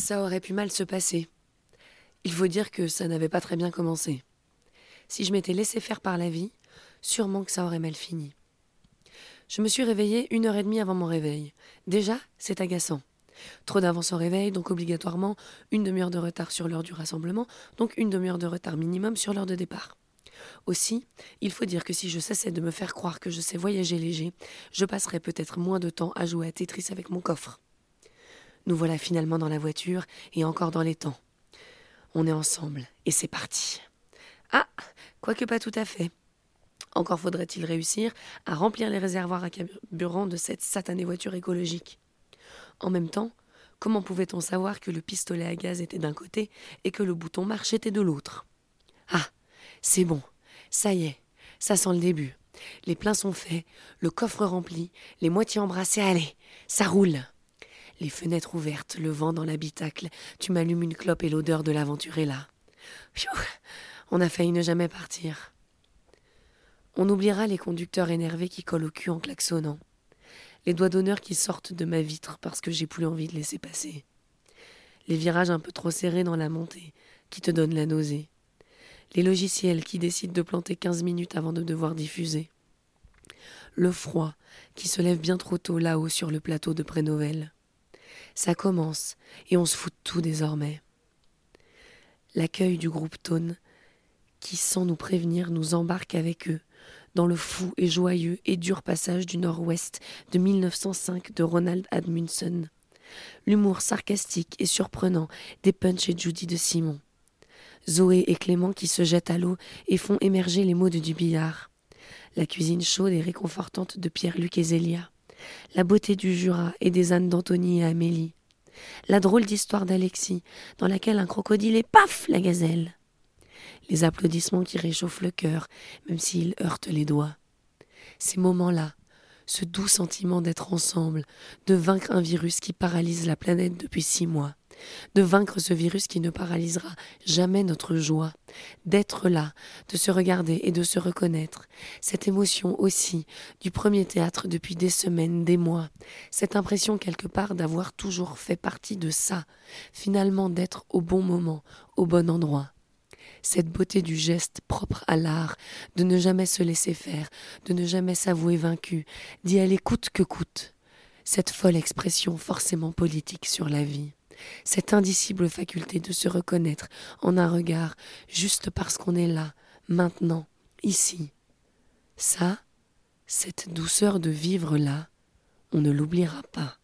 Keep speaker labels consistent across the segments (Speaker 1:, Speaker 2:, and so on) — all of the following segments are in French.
Speaker 1: Ça aurait pu mal se passer. Il faut dire que ça n'avait pas très bien commencé. Si je m'étais laissé faire par la vie, sûrement que ça aurait mal fini. Je me suis réveillée une heure et demie avant mon réveil. Déjà, c'est agaçant. Trop d'avance au réveil, donc obligatoirement une demi-heure de retard sur l'heure du rassemblement, donc une demi-heure de retard minimum sur l'heure de départ. Aussi, il faut dire que si je cessais de me faire croire que je sais voyager léger, je passerais peut-être moins de temps à jouer à Tetris avec mon coffre. Nous voilà finalement dans la voiture et encore dans les temps. On est ensemble et c'est parti. Ah, quoique pas tout à fait. Encore faudrait-il réussir à remplir les réservoirs à carburant de cette satanée voiture écologique. En même temps, comment pouvait-on savoir que le pistolet à gaz était d'un côté et que le bouton marche était de l'autre? Ah, c'est bon, ça y est, ça sent le début. Les pleins sont faits, le coffre rempli, les moitiés embrassées, allez, ça roule. Les fenêtres ouvertes, le vent dans l'habitacle, tu m'allumes une clope et l'odeur de l'aventure est là. on a failli ne jamais partir. On oubliera les conducteurs énervés qui collent au cul en klaxonnant, les doigts d'honneur qui sortent de ma vitre parce que j'ai plus envie de laisser passer, les virages un peu trop serrés dans la montée qui te donnent la nausée, les logiciels qui décident de planter 15 minutes avant de devoir diffuser, le froid qui se lève bien trop tôt là-haut sur le plateau de. Ça commence et on se fout de tout désormais. L'accueil du groupe Tone, qui sans nous prévenir nous embarque avec eux dans le fou et joyeux et dur passage du Nord-Ouest de 1905 de Ronald Admundson. L'humour sarcastique et surprenant des Punch et Judy de Simon. Zoé et Clément qui se jettent à l'eau et font émerger les mots de du billard. La cuisine chaude et réconfortante de Pierre-Luc et Zélia. La beauté du Jura et des ânes d'Anthony et Amélie. La drôle d'histoire d'Alexis, dans laquelle un crocodile est paf la gazelle les applaudissements qui réchauffent le cœur, même s'ils heurtent les doigts. Ces moments-là, ce doux sentiment d'être ensemble, de vaincre un virus qui paralyse la planète depuis six mois, de vaincre ce virus qui ne paralysera jamais notre joie, d'être là, de se regarder et de se reconnaître, cette émotion aussi du premier théâtre depuis des semaines, des mois, cette impression quelque part d'avoir toujours fait partie de ça, finalement d'être au bon moment, au bon endroit. Cette beauté du geste propre à l'art, de ne jamais se laisser faire, de ne jamais s'avouer vaincu, d'y aller coûte que coûte, cette folle expression forcément politique sur la vie, cette indicible faculté de se reconnaître en un regard juste parce qu'on est là, maintenant, ici. Ça, cette douceur de vivre là, on ne l'oubliera pas.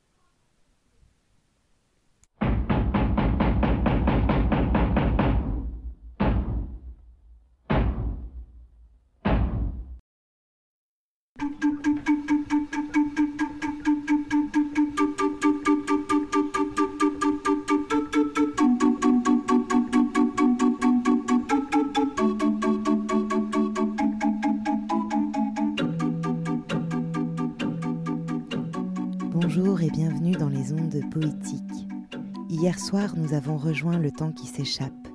Speaker 2: Hier soir, nous avons rejoint le temps qui s'échappe,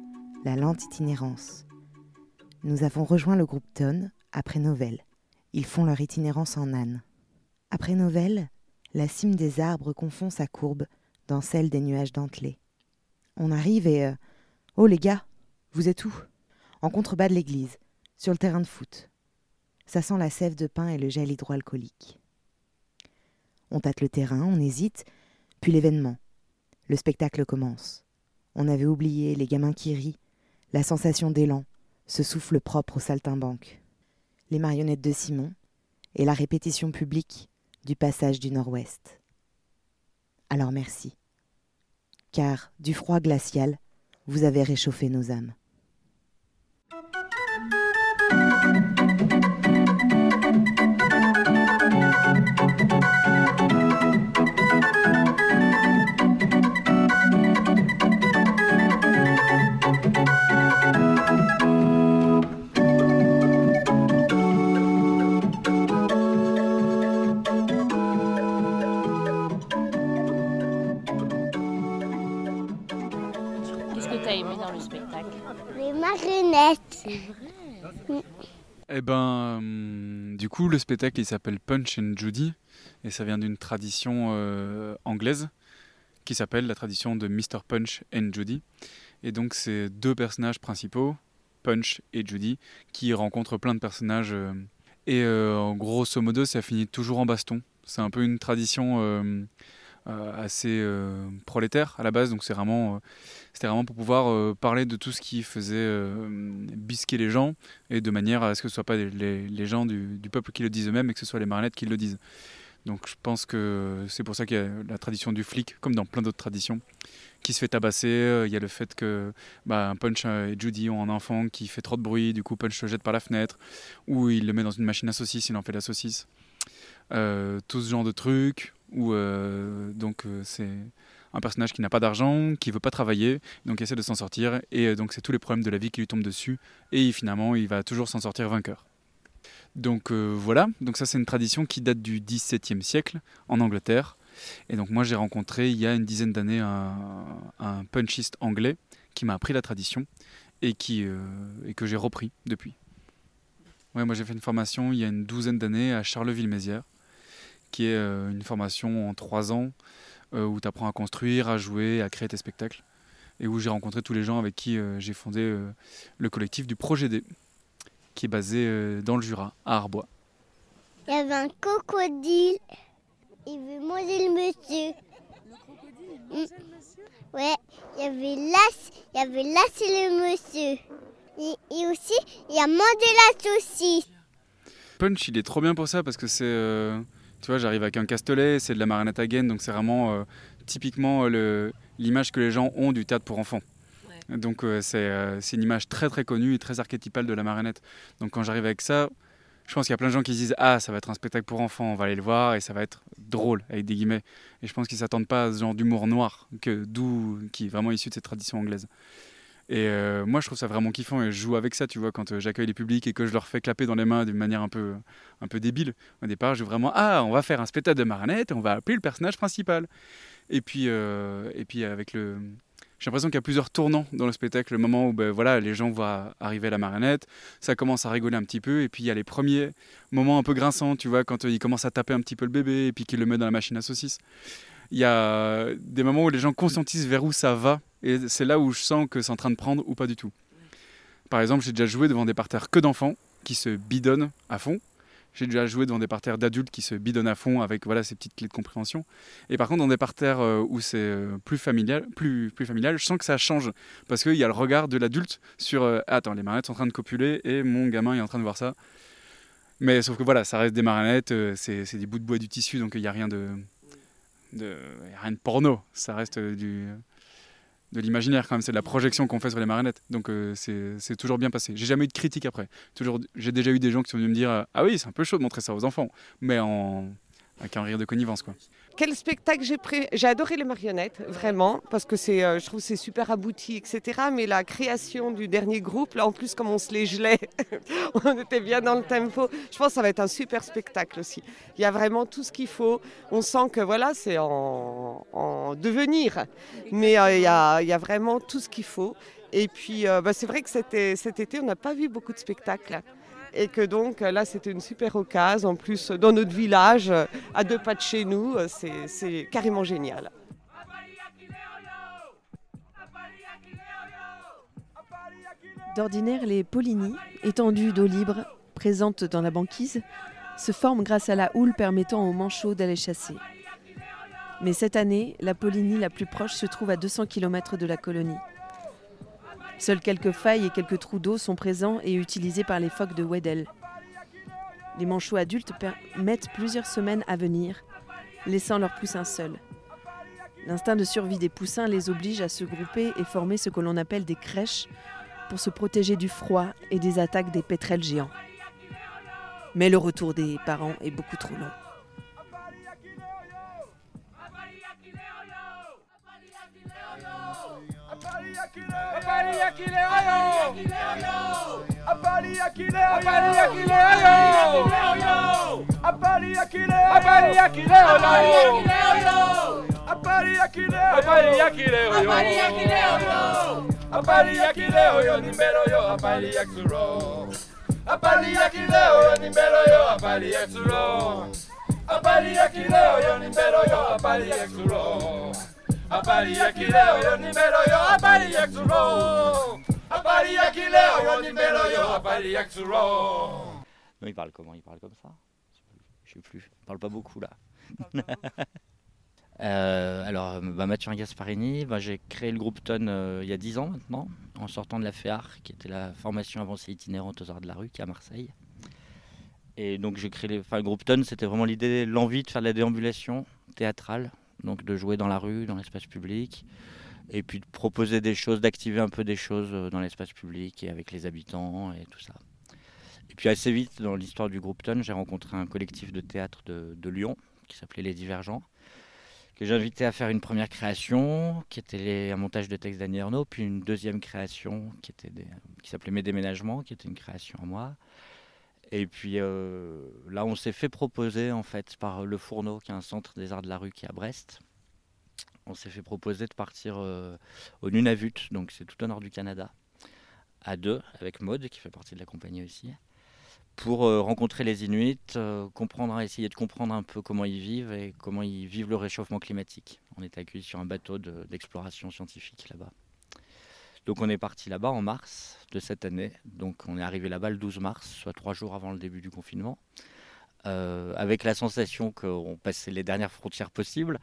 Speaker 2: la lente itinérance. Nous avons rejoint le groupe Tonne après Novelle. Ils font leur itinérance en âne. Après Novelle, la cime des arbres confond sa courbe dans celle des nuages dentelés. On arrive et. Euh, oh les gars, vous êtes où? En contrebas de l'église, sur le terrain de foot. Ça sent la sève de pain et le gel hydroalcoolique. On tâte le terrain, on hésite, puis l'événement. Le spectacle commence. On avait oublié les gamins qui rient, la sensation d'élan, ce souffle propre au saltimbanque, les marionnettes de Simon et la répétition publique du passage du Nord-Ouest. Alors merci, car du froid glacial, vous avez réchauffé nos âmes.
Speaker 3: Eh ben, euh, du coup, le spectacle il s'appelle Punch and Judy et ça vient d'une tradition euh, anglaise qui s'appelle la tradition de Mr. Punch and Judy. Et donc, c'est deux personnages principaux, Punch et Judy, qui rencontrent plein de personnages. euh, et euh, en grosso modo, ça finit toujours en baston. C'est un peu une tradition assez euh, prolétaire à la base, donc c'est vraiment, euh, c'était vraiment pour pouvoir euh, parler de tout ce qui faisait euh, bisquer les gens et de manière à ce que ce soit pas les, les- gens du, du peuple qui le disent eux-mêmes, mais que ce soit les marionnettes qui le disent. Donc je pense que c'est pour ça qu'il y a la tradition du flic, comme dans plein d'autres traditions, qui se fait tabasser. Euh, Il y a le fait que bah, Punch et Judy ont un enfant qui fait trop de bruit, du coup Punch le jette par la fenêtre, ou il le met dans une machine à saucisse, il en fait la saucisse. Euh, tout ce genre de trucs, où euh, donc euh, c'est un personnage qui n'a pas d'argent, qui veut pas travailler, donc essaie de s'en sortir, et euh, donc c'est tous les problèmes de la vie qui lui tombent dessus, et finalement il va toujours s'en sortir vainqueur. Donc voilà, donc ça c'est une tradition qui date du XVIIe siècle en Angleterre. Et donc moi j'ai rencontré il y a une dizaine d'années un, un punchiste anglais qui m'a appris la tradition et, qui, et que j'ai repris depuis. Ouais, moi j'ai fait une formation il y a une douzaine d'années à Charleville-Mézières, qui est euh, une formation en trois ans euh, où tu apprends à construire, à jouer, à créer tes spectacles. Et où j'ai rencontré tous les gens avec qui euh, j'ai fondé euh, le collectif du Projet D, qui est basé euh, dans le Jura, à Arbois.
Speaker 4: Il y avait un crocodile. Il veut manger le monsieur. Mm. Ouais, il y avait l'as, il y avait l'as et le monsieur. Et, et aussi, il a mangé la saucisse.
Speaker 3: Punch, il est trop bien pour ça parce que c'est. euh, tu vois, j'arrive avec un castelet, c'est de la marionnette à gaine, donc c'est vraiment euh, typiquement euh, le- l'image que les gens ont du théâtre pour enfants. Donc euh, c'est c'est une image très très connue et très archétypale de la marionnette. Donc quand j'arrive avec ça, je pense qu'il y a plein de gens qui se disent Ah, ça va être un spectacle pour enfants, on va aller le voir et ça va être drôle, avec des guillemets. Et je pense qu'ils s'attendent pas à ce genre d'humour noir, que, d'où, qui est vraiment issu de cette tradition anglaise. Et euh, moi, je trouve ça vraiment kiffant et je joue avec ça, tu vois, quand euh, j'accueille les publics et que je leur fais clapper dans les mains d'une manière un peu, un peu débile. Au départ, je joue vraiment Ah, on va faire un spectacle de marionnette, on va appeler le personnage principal. Et puis, euh, et puis avec le. J'ai l'impression qu'il y a plusieurs tournants dans le spectacle. Le moment où ben, voilà, les gens voient arriver la marionnette, ça commence à rigoler un petit peu. Et puis il y a les premiers moments un peu grinçants, tu vois, quand euh, il commence à taper un petit peu le bébé et puis qu'il le met dans la machine à saucisse. Il y a des moments où les gens conscientisent vers où ça va. Et c'est là où je sens que c'est en train de prendre ou pas du tout. Par exemple, j'ai déjà joué devant des parterres que d'enfants qui se bidonnent à fond. J'ai déjà joué devant des parterres d'adultes qui se bidonnent à fond avec voilà, ces petites clés de compréhension. Et par contre, dans des parterres euh, où c'est euh, plus familial, plus, familial, je sens que ça change. Parce qu'il y a le regard de l'adulte sur euh, Attends, les marionnettes sont en train de copuler et mon gamin est en train de voir ça. Mais sauf que voilà, ça reste des marionnettes, c'est des bouts de bois du tissu, donc il n'y a rien de, de, y a rien de porno. Ça reste du, de l'imaginaire quand même, c'est de la projection qu'on fait sur les marionnettes. Donc euh, c'est toujours bien passé. J'ai jamais eu de critique après. Toujours, J'ai déjà eu des gens qui sont venus me dire euh, Ah oui, c'est un peu chaud de montrer ça aux enfants, mais en, avec un rire de connivence. Quoi.
Speaker 5: Quel spectacle j'ai pris J'ai adoré les marionnettes, vraiment, parce que c'est, euh, je trouve c'est super abouti, etc. Mais la création du dernier groupe, là en plus comme on se les gelait, on était bien dans le tempo. Je pense que ça va être un super spectacle aussi. Il y a vraiment tout ce qu'il faut. On sent que voilà, c'est en, en devenir, mais euh, il, y a, il y a vraiment tout ce qu'il faut. Et puis euh, bah, c'est vrai que cet été, on n'a pas vu beaucoup de spectacles. Et que donc là, c'était une super occasion. En plus, dans notre village, à deux pas de chez nous, c'est carrément génial.
Speaker 6: D'ordinaire, les pollinies, étendues d'eau libre, présentes dans la banquise, se forment grâce à la houle permettant aux manchots d'aller chasser. Mais cette année, la Polynie la plus proche se trouve à 200 km de la colonie. Seules quelques failles et quelques trous d'eau sont présents et utilisés par les phoques de Weddell. Les manchots adultes mettent plusieurs semaines à venir, laissant leurs poussins seuls. L'instinct de survie des poussins les oblige à se grouper et former ce que l'on appelle des crèches pour se protéger du froid et des attaques des pétrels géants. Mais le retour des parents est beaucoup trop long.
Speaker 7: Aparia que leio!
Speaker 8: Aparia que leio! Aparia Apari aqui Aparia Apari aqui Aparia que leio! Aparia que leio! Aparia que leio! Aparia que aqui Aparia que leio!
Speaker 7: Yo nimbero yo aparia que ro. Aparia que aqui Yo
Speaker 8: nimbero yo aparia que ro. Aparia que leio! Yo nimbero yo aparia que ro.
Speaker 7: Habari ya kileo yo ni habari ya. Habari ya kileo yo ni mbelo yo habari ya ksuro.
Speaker 9: Non, il parle comment? Il parle comme ça? Je sais plus. Il parle pas beaucoup là. Euh, alors, bah, Mathieu Gasparini, bah, j'ai créé le groupe Ton euh, il y a 10 ans maintenant, en sortant de la FEAR, qui était la formation avancée itinérante aux arts de la rue, qui est à Marseille. Et donc, j'ai créé les... enfin, le groupe Ton, c'était vraiment l'idée, l'envie de faire de la déambulation théâtrale, donc de jouer dans la rue, dans l'espace public, et puis de proposer des choses, d'activer un peu des choses euh, dans l'espace public et avec les habitants et tout ça. Et puis assez vite, dans l'histoire du groupe Ton, j'ai rencontré un collectif de théâtre de, Lyon qui s'appelait Les Divergents, que j'ai invité à faire une première création, qui était les- un montage de texte d'Annie Ernaux, puis une deuxième création qui, était des- qui s'appelait Mes déménagements, qui était une création à moi. Et puis euh, là, on s'est fait proposer en fait par Le Fourneau, qui est un centre des arts de la rue qui est à Brest. On s'est fait proposer de partir euh, au Nunavut, donc c'est tout au nord du Canada, à deux, avec Maude, qui fait partie de la compagnie aussi pour euh, rencontrer les Inuits, comprendre, essayer de comprendre un peu comment ils vivent et comment ils vivent le réchauffement climatique. On est accueillis sur un bateau de- d'exploration scientifique là-bas. Donc on est parti là-bas en mars de cette année. Donc on est arrivé là-bas le 12 mars, soit trois jours avant le début du confinement, euh, avec la sensation qu'on passait les dernières frontières possibles.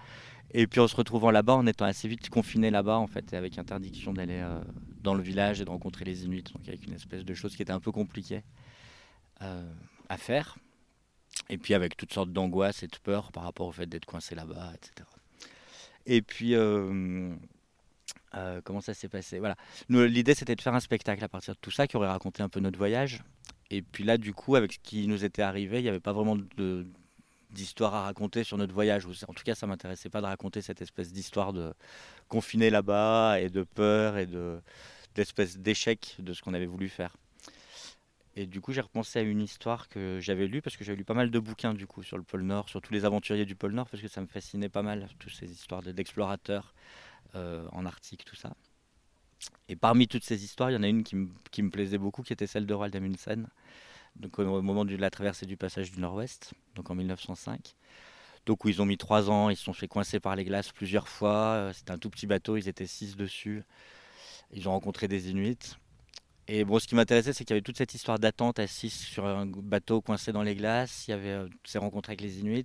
Speaker 9: Et puis en se retrouvant là-bas, en étant assez vite confiné là-bas, en fait, avec interdiction d'aller euh, dans le village et de rencontrer les Inuits, donc avec une espèce de chose qui était un peu compliquée euh, à faire. Et puis avec toutes sortes d'angoisses et de peur par rapport au fait d'être coincé là-bas, etc. Et puis, euh, comment ça s'est passé? Voilà. L'idée, c'était de faire un spectacle à partir de tout ça, qui aurait raconté un peu notre voyage. Et puis là, du coup, avec ce qui nous était arrivé, il n'y avait pas vraiment d'histoire à raconter sur notre voyage. En tout cas, ça m'intéressait pas de raconter cette espèce d'histoire de confiné là-bas et de peur et de d'espèce d'échec de ce qu'on avait voulu faire. Et du coup, j'ai repensé à une histoire que j'avais lue, parce que j'avais lu pas mal de bouquins du coup sur le pôle Nord, sur tous les aventuriers du pôle Nord, parce que ça me fascinait pas mal, toutes ces histoires de- d'explorateurs en Arctique, tout ça. Et parmi toutes ces histoires, il y en a une qui, qui me plaisait beaucoup, qui était celle de Roald Amundsen, donc au moment de la traversée du passage du Nord-Ouest, donc en 1905. Donc où ils ont mis trois ans, ils se sont fait coincer par les glaces plusieurs fois. euh, C'était un tout petit bateau, ils étaient six dessus. Ils ont rencontré des Inuits. Et bon, ce qui m'intéressait, c'est qu'il y avait toute cette histoire d'attente à 6 sur un bateau coincé dans les glaces. Il y avait euh, ces rencontres avec les Inuits.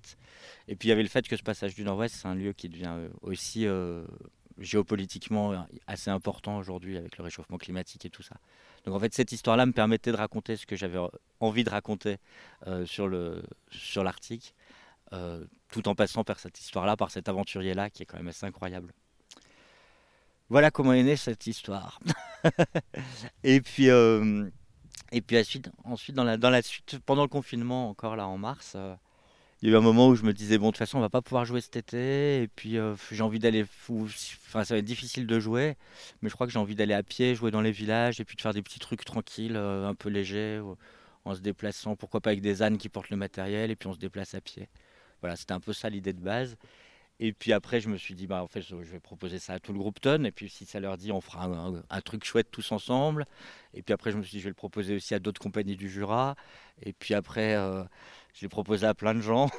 Speaker 9: Et puis il y avait le fait que ce passage du Nord-Ouest, c'est un lieu qui devient euh, aussi euh, géopolitiquement assez important aujourd'hui avec le réchauffement climatique et tout ça. Donc en fait, cette histoire-là me permettait de raconter ce que j'avais envie de raconter euh, sur le sur l'Arctique, euh, tout en passant par cette histoire-là, par cet aventurier-là, qui est quand même assez incroyable. Voilà comment est née cette histoire. et puis, euh, et puis ensuite, ensuite dans, la, dans la suite, pendant le confinement, encore là en mars, il y a eu un moment où je me disais, bon, de toute façon, on va pas pouvoir jouer cet été. Et puis, euh, j'ai envie d'aller. Enfin, ça va être difficile de jouer. Mais je crois que j'ai envie d'aller à pied, jouer dans les villages. Et puis de faire des petits trucs tranquilles, euh, un peu légers, en se déplaçant. Pourquoi pas avec des ânes qui portent le matériel. Et puis, on se déplace à pied. Voilà, c'était un peu ça l'idée de base. Et puis après, je me suis dit, bah, en fait, je vais proposer ça à tout le groupe Ton. Et puis, si ça leur dit, on fera un, un truc chouette tous ensemble. Et puis après, je me suis dit, je vais le proposer aussi à d'autres compagnies du Jura. Et puis après, euh, je l'ai proposé à plein de gens.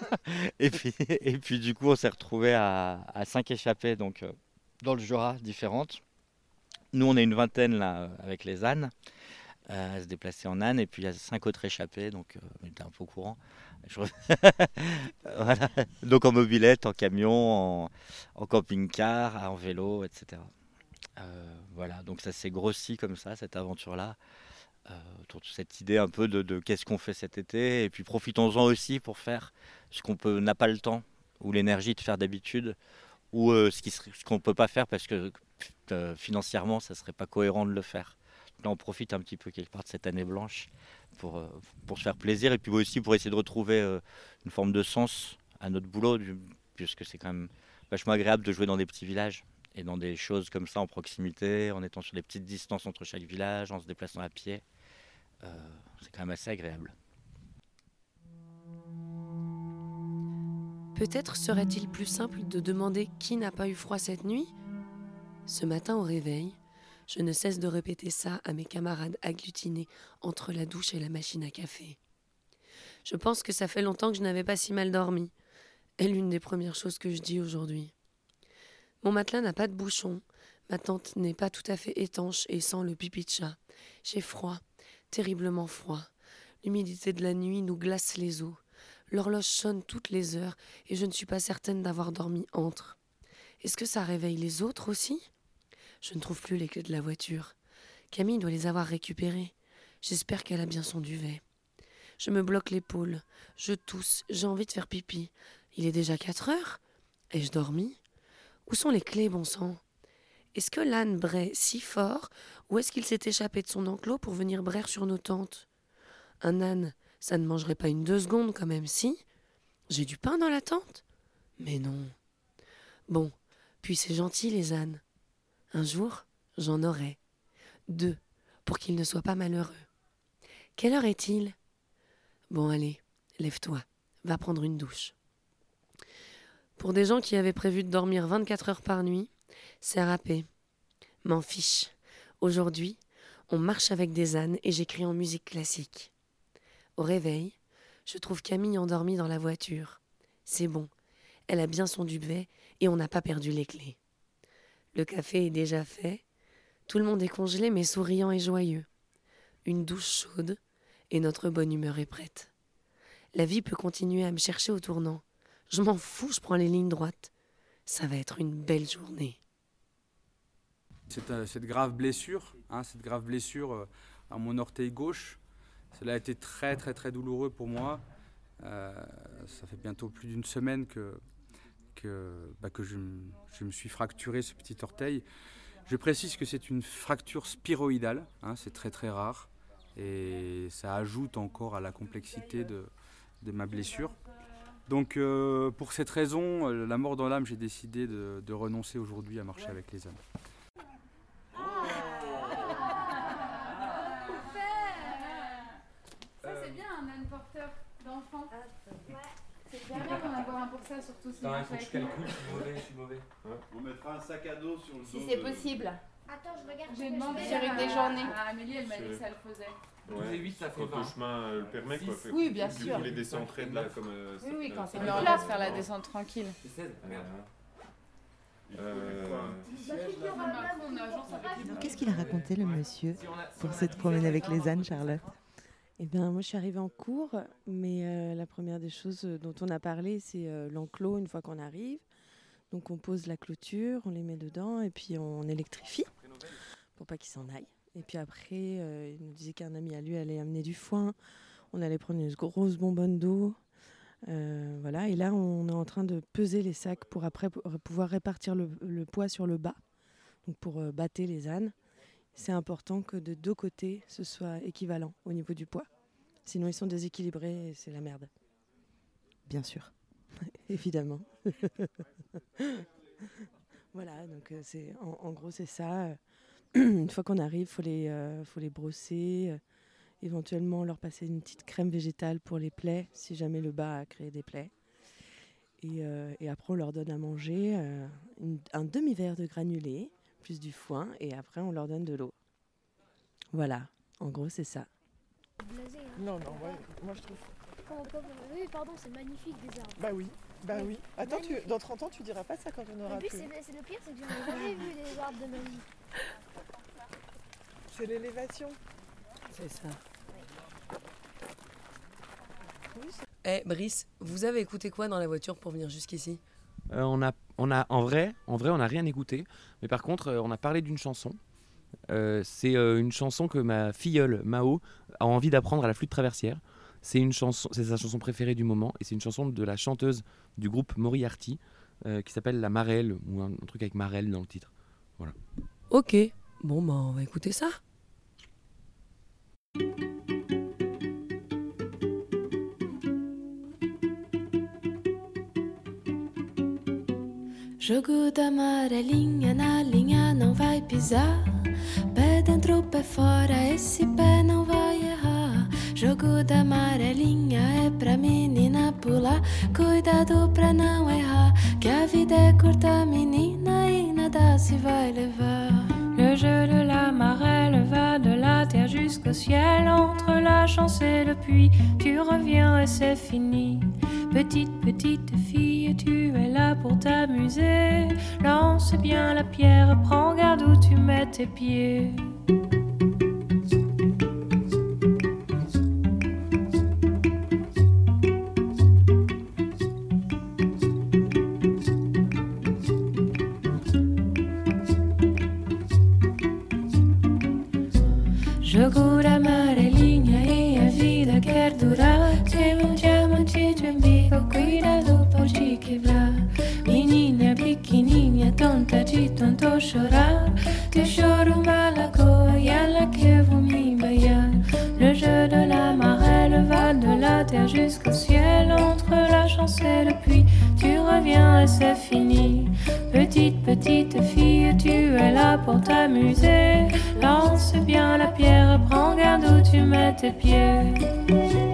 Speaker 9: et, puis, et puis, du coup, on s'est retrouvé à, à cinq échappées donc, euh, dans le Jura différentes. Nous, on est une vingtaine là, euh, avec les ânes euh, à se déplacer en âne. Et puis, il y a cinq autres échappés. Donc, on était un peu au courant. Je. Donc en mobilette, en camion, en, camping-car, en vélo, etc. Voilà, donc ça s'est grossi comme ça, cette aventure-là, euh, autour de cette idée un peu de, qu'est-ce qu'on fait cet été, et puis profitons-en aussi pour faire ce qu'on n'a pas le temps ou l'énergie de faire d'habitude, ou euh, ce qu'on ne peut pas faire parce que euh, financièrement, ça serait pas cohérent de le faire. Là, on profite un petit peu quelque part de cette année blanche pour, euh, pour se faire plaisir et puis aussi pour essayer de retrouver euh, une forme de sens à notre boulot, puisque c'est quand même vachement agréable de jouer dans des petits villages et dans des choses comme ça en proximité, en étant sur des petites distances entre chaque village, en se déplaçant à pied. Euh, c'est quand même assez agréable.
Speaker 1: Peut-être serait-il plus simple de demander qui n'a pas eu froid cette nuit? Ce matin au réveil, je ne cesse de répéter ça à mes camarades agglutinés entre la douche et la machine à café. Je pense que ça fait longtemps que je n'avais pas si mal dormi, est l'une des premières choses que je dis aujourd'hui. Mon matelas n'a pas de bouchon. Ma tente n'est pas tout à fait étanche et sent le pipi. J'ai froid, terriblement froid. L'humidité de la nuit nous glace les os. L'horloge sonne toutes les heures et je ne suis pas certaine d'avoir dormi entre. Est-ce que ça réveille les autres aussi? Je ne trouve plus les clés de la voiture. Camille doit les avoir récupérées. J'espère qu'elle a bien son duvet. Je me bloque l'épaule. Je tousse. J'ai envie de faire pipi. Il est déjà quatre heures Ai-je dormi Où sont les clés, bon sang? Est-ce que l'âne braie si fort ou est-ce qu'il s'est échappé de son enclos pour venir braire sur nos tentes? Un âne, ça ne mangerait pas une deux secondes quand même, si? J'ai du pain dans la tente? Mais non. Bon, puis c'est gentil, les ânes. Un jour, j'en aurai. Deux, pour qu'ils ne soient pas malheureux. Quelle heure est-il? Bon, allez, lève-toi, va prendre une douche. Pour des gens qui avaient prévu de dormir 24 heures par nuit, c'est râpé. M'en fiche. Aujourd'hui, on marche avec des ânes et j'écris en musique classique. Au réveil, je trouve Camille endormie dans la voiture. C'est bon, elle a bien son duvet et on n'a pas perdu les clés. Le café est déjà fait, tout le monde est congelé mais souriant et joyeux. Une douche chaude et notre bonne humeur est prête. La vie peut continuer à me chercher au tournant. Je m'en fous, je prends les lignes droites. Ça va être une belle journée.
Speaker 8: Cette, euh, cette grave blessure, hein, cette grave blessure euh, à mon orteil gauche, cela a été très très très douloureux pour moi. Euh, ça fait bientôt plus d'une semaine que, que, bah, je, me suis fracturé ce petit orteil. Je précise que c'est une fracture spiroïdale, hein, c'est très très rare et ça ajoute encore à la complexité de ma blessure. Donc euh, pour cette raison, euh, la mort dans l'âme, j'ai décidé de, de renoncer aujourd'hui à marcher avec les ânes.
Speaker 10: Ça, c'est bien un âne porteur d'enfants. C'est bien d'en avoir un pour ça, surtout si on fait avec nous.
Speaker 8: mauvais, je suis mauvais.
Speaker 11: On mettra un sac à dos sur le dos.
Speaker 10: Si c'est possible.
Speaker 4: Attends, je regarde.
Speaker 10: J'ai demandé
Speaker 4: Sur
Speaker 10: à,
Speaker 4: une des journées.
Speaker 10: à Amélie, elle m'a dit que ça le faisait.
Speaker 11: Ouais.
Speaker 8: 8, ça
Speaker 11: Quand le chemin euh, le permet, quoi. Fait-
Speaker 10: Oui, bien
Speaker 11: du
Speaker 10: sûr.
Speaker 11: coup, les décentrer de là, comme. euh,
Speaker 10: Oui, oui, quand
Speaker 11: euh,
Speaker 10: c'est leur place, faire la descente tranquille.
Speaker 11: Euh,
Speaker 10: a agence avec les
Speaker 2: Qu'est-ce qu'il a raconté, le monsieur, pour cette promenade avec les ânes, Charlotte
Speaker 6: Eh bien, moi, je suis arrivée en cours, mais euh, la première des choses dont on a parlé, c'est euh, l'enclos une fois qu'on arrive. Donc, on pose la clôture, on les met dedans et puis on électrifie pour pas qu'ils s'en aillent. Et puis après, euh, il nous disait qu'un ami à lui allait amener du foin. On allait prendre une grosse bonbonne d'eau. Euh, voilà. Et là, on est en train de peser les sacs pour après pour pouvoir répartir le, le poids sur le bas, donc pour euh, battre les ânes. C'est important que de deux côtés, ce soit équivalent au niveau du poids. Sinon, ils sont déséquilibrés et c'est la merde.
Speaker 2: Bien sûr.
Speaker 6: Évidemment. voilà, donc euh, c'est en, en gros, c'est ça. Une fois qu'on arrive, il faut, les, euh, faut les brosser. euh, éventuellement, leur passer une petite crème végétale pour les plaies, si jamais le bas a créé des plaies. Et, euh, et après, on leur donne à manger euh, une- un demi-verre de granulé, plus du foin, et après, on leur donne de l'eau. Voilà, en gros, c'est ça.
Speaker 4: Blasé, hein.
Speaker 5: Non, non, ouais, moi je trouve.
Speaker 4: Comment Oui, pardon, c'est magnifique des arbres.
Speaker 5: Bah oui, bah
Speaker 4: Oui.
Speaker 5: Attends, tu, dans 30 ans, tu diras pas ça quand on aura
Speaker 4: En plus, c'est c'est le pire, c'est que j'en ai jamais vu des arbres de ma vie.
Speaker 5: C'est l'élévation.
Speaker 1: C'est ça.
Speaker 5: Oui,
Speaker 1: Eh, Brice, vous avez écouté quoi dans la voiture pour venir jusqu'ici?
Speaker 12: Euh, on a, on a, en vrai, en vrai, on n'a rien écouté. Mais par contre, euh, on a parlé d'une chanson. Euh, c'est euh, une chanson que ma filleule Mao a envie d'apprendre à la flûte traversière. C'est une chanson, c'est sa chanson préférée du moment, et c'est une chanson de la chanteuse du groupe Moriarty euh, qui s'appelle La Marelle ou un, un truc avec Marelle dans le titre. Voilà.
Speaker 1: Ok, bon bah on va écouter ça.
Speaker 13: Jogo da amarelinha na linha não vai pisar. Pé dentro, pé fora, esse pé não vai errar.
Speaker 14: Le jeu de la marelle va de la terre jusqu'au ciel, entre la chance et le puits, tu reviens et c'est fini. Petite, petite fille, tu es là pour t'amuser. Lance bien la pierre, prends garde où tu mets tes pieds. Jogo amarelinha e a vida quer durar. Tem um diamante de umbigo, cuidado por te quebrar. Menina pequenininha, tonta de tanto chorar. Te choro malagoa e ela que vou me baiar. Le jeu de la marelle va de la terre jusqu'au ciel. Entre la chance et le puits, tu reviens et c'est fini. Petite, petite fille, tu es là pour t'amuser. Lance bien la pierre, prends garde où tu mets tes pieds.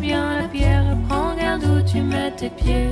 Speaker 14: Bien la pierre, prends garde où tu mets tes pieds.